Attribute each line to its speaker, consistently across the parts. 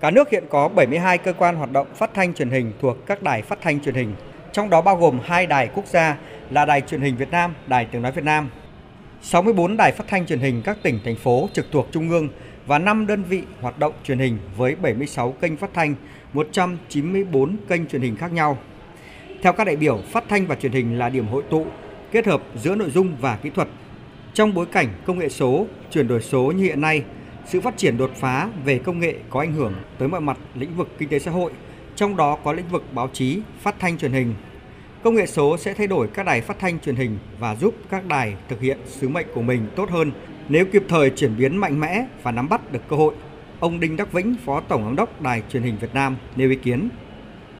Speaker 1: Cả nước hiện có 72 cơ quan hoạt động phát thanh truyền hình thuộc các đài phát thanh truyền hình, trong đó bao gồm hai đài quốc gia là Đài truyền hình Việt Nam, Đài Tiếng nói Việt Nam. 64 đài phát thanh truyền hình các tỉnh thành phố trực thuộc trung ương và 5 đơn vị hoạt động truyền hình với 76 kênh phát thanh, 194 kênh truyền hình khác nhau. Theo các đại biểu, phát thanh và truyền hình là điểm hội tụ, kết hợp giữa nội dung và kỹ thuật. Trong bối cảnh công nghệ số, chuyển đổi số như hiện nay, sự phát triển đột phá về công nghệ có ảnh hưởng tới mọi mặt lĩnh vực kinh tế xã hội, trong đó có lĩnh vực báo chí, phát thanh truyền hình. Công nghệ số sẽ thay đổi các đài phát thanh truyền hình và giúp các đài thực hiện sứ mệnh của mình tốt hơn nếu kịp thời chuyển biến mạnh mẽ và nắm bắt được cơ hội. Ông Đinh Đắc Vĩnh, Phó Tổng giám đốc Đài truyền hình Việt Nam nêu ý kiến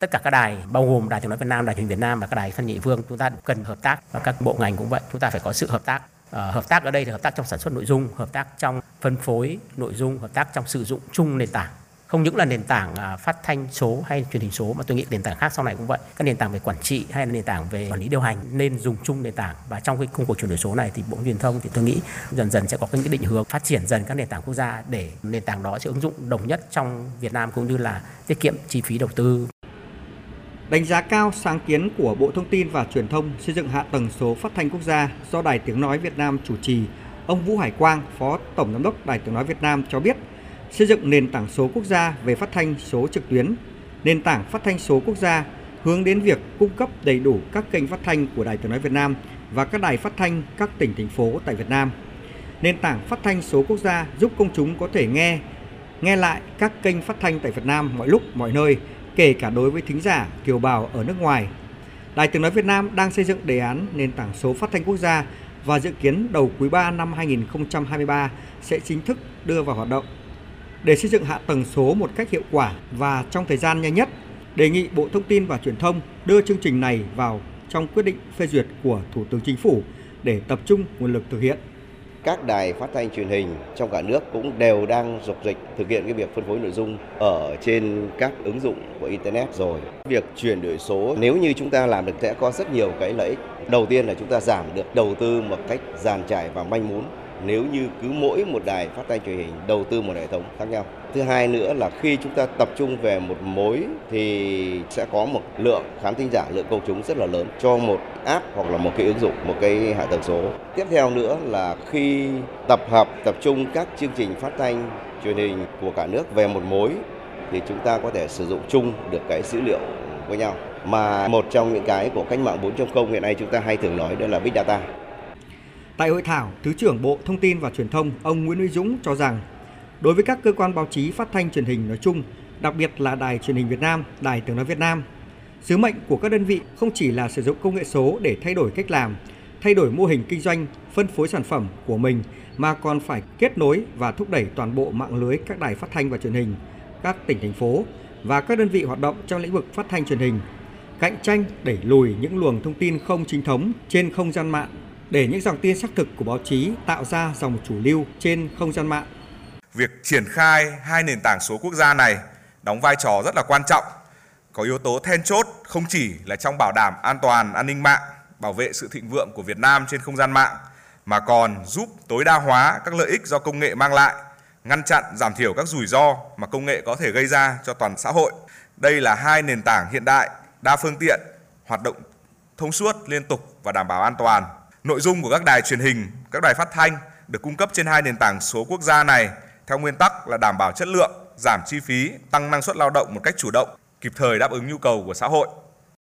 Speaker 2: tất cả các đài bao gồm đài tiếng nói Việt Nam, đài truyền Việt Nam và các đài phân nhị phương chúng ta cần hợp tác và các bộ ngành cũng vậy chúng ta phải có sự hợp tác Ờ, hợp tác ở đây thì hợp tác trong sản xuất nội dung, hợp tác trong phân phối nội dung, hợp tác trong sử dụng chung nền tảng. Không những là nền tảng à, phát thanh số hay truyền hình số mà tôi nghĩ nền tảng khác sau này cũng vậy. Các nền tảng về quản trị hay là nền tảng về quản lý điều hành nên dùng chung nền tảng và trong cái công cuộc chuyển đổi số này thì Bộ Truyền thông thì tôi nghĩ dần dần sẽ có những định hướng phát triển dần các nền tảng quốc gia để nền tảng đó sẽ ứng dụng đồng nhất trong Việt Nam cũng như là tiết kiệm chi phí đầu tư
Speaker 1: Đánh giá cao sáng kiến của Bộ Thông tin và Truyền thông xây dựng hạ tầng số phát thanh quốc gia do Đài Tiếng Nói Việt Nam chủ trì, ông Vũ Hải Quang, Phó Tổng Giám đốc Đài Tiếng Nói Việt Nam cho biết, xây dựng nền tảng số quốc gia về phát thanh số trực tuyến, nền tảng phát thanh số quốc gia hướng đến việc cung cấp đầy đủ các kênh phát thanh của Đài Tiếng Nói Việt Nam và các đài phát thanh các tỉnh thành phố tại Việt Nam. Nền tảng phát thanh số quốc gia giúp công chúng có thể nghe, nghe lại các kênh phát thanh tại Việt Nam mọi lúc mọi nơi kể cả đối với thính giả kiều bào ở nước ngoài. Đài Tiếng Nói Việt Nam đang xây dựng đề án nền tảng số phát thanh quốc gia và dự kiến đầu quý 3 năm 2023 sẽ chính thức đưa vào hoạt động. Để xây dựng hạ tầng số một cách hiệu quả và trong thời gian nhanh nhất, đề nghị Bộ Thông tin và Truyền thông đưa chương trình này vào trong quyết định phê duyệt của Thủ tướng Chính phủ để tập trung nguồn lực thực hiện
Speaker 3: các đài phát thanh truyền hình trong cả nước cũng đều đang dục dịch thực hiện cái việc phân phối nội dung ở trên các ứng dụng của internet rồi. Việc chuyển đổi số, nếu như chúng ta làm được, sẽ có rất nhiều cái lợi ích. Đầu tiên là chúng ta giảm được đầu tư một cách giàn trải và manh mún nếu như cứ mỗi một đài phát thanh truyền hình đầu tư một hệ thống khác nhau. Thứ hai nữa là khi chúng ta tập trung về một mối thì sẽ có một lượng khán thính giả, lượng công chúng rất là lớn cho một app hoặc là một cái ứng dụng, một cái hạ tầng số. Tiếp theo nữa là khi tập hợp, tập trung các chương trình phát thanh truyền hình của cả nước về một mối thì chúng ta có thể sử dụng chung được cái dữ liệu với nhau. Mà một trong những cái của cách mạng 4.0 hiện nay chúng ta hay thường nói đó là Big Data.
Speaker 1: Tại hội thảo, Thứ trưởng Bộ Thông tin và Truyền thông ông Nguyễn Huy Dũng cho rằng đối với các cơ quan báo chí phát thanh truyền hình nói chung, đặc biệt là Đài truyền hình Việt Nam, Đài tiếng nói Việt Nam, sứ mệnh của các đơn vị không chỉ là sử dụng công nghệ số để thay đổi cách làm, thay đổi mô hình kinh doanh, phân phối sản phẩm của mình mà còn phải kết nối và thúc đẩy toàn bộ mạng lưới các đài phát thanh và truyền hình, các tỉnh thành phố và các đơn vị hoạt động trong lĩnh vực phát thanh truyền hình, cạnh tranh đẩy lùi những luồng thông tin không chính thống trên không gian mạng để những dòng tin xác thực của báo chí tạo ra dòng chủ lưu trên không gian mạng.
Speaker 4: Việc triển khai hai nền tảng số quốc gia này đóng vai trò rất là quan trọng, có yếu tố then chốt không chỉ là trong bảo đảm an toàn an ninh mạng, bảo vệ sự thịnh vượng của Việt Nam trên không gian mạng mà còn giúp tối đa hóa các lợi ích do công nghệ mang lại, ngăn chặn giảm thiểu các rủi ro mà công nghệ có thể gây ra cho toàn xã hội. Đây là hai nền tảng hiện đại, đa phương tiện, hoạt động thông suốt, liên tục và đảm bảo an toàn. Nội dung của các đài truyền hình, các đài phát thanh được cung cấp trên hai nền tảng số quốc gia này theo nguyên tắc là đảm bảo chất lượng, giảm chi phí, tăng năng suất lao động một cách chủ động, kịp thời đáp ứng nhu cầu của xã hội.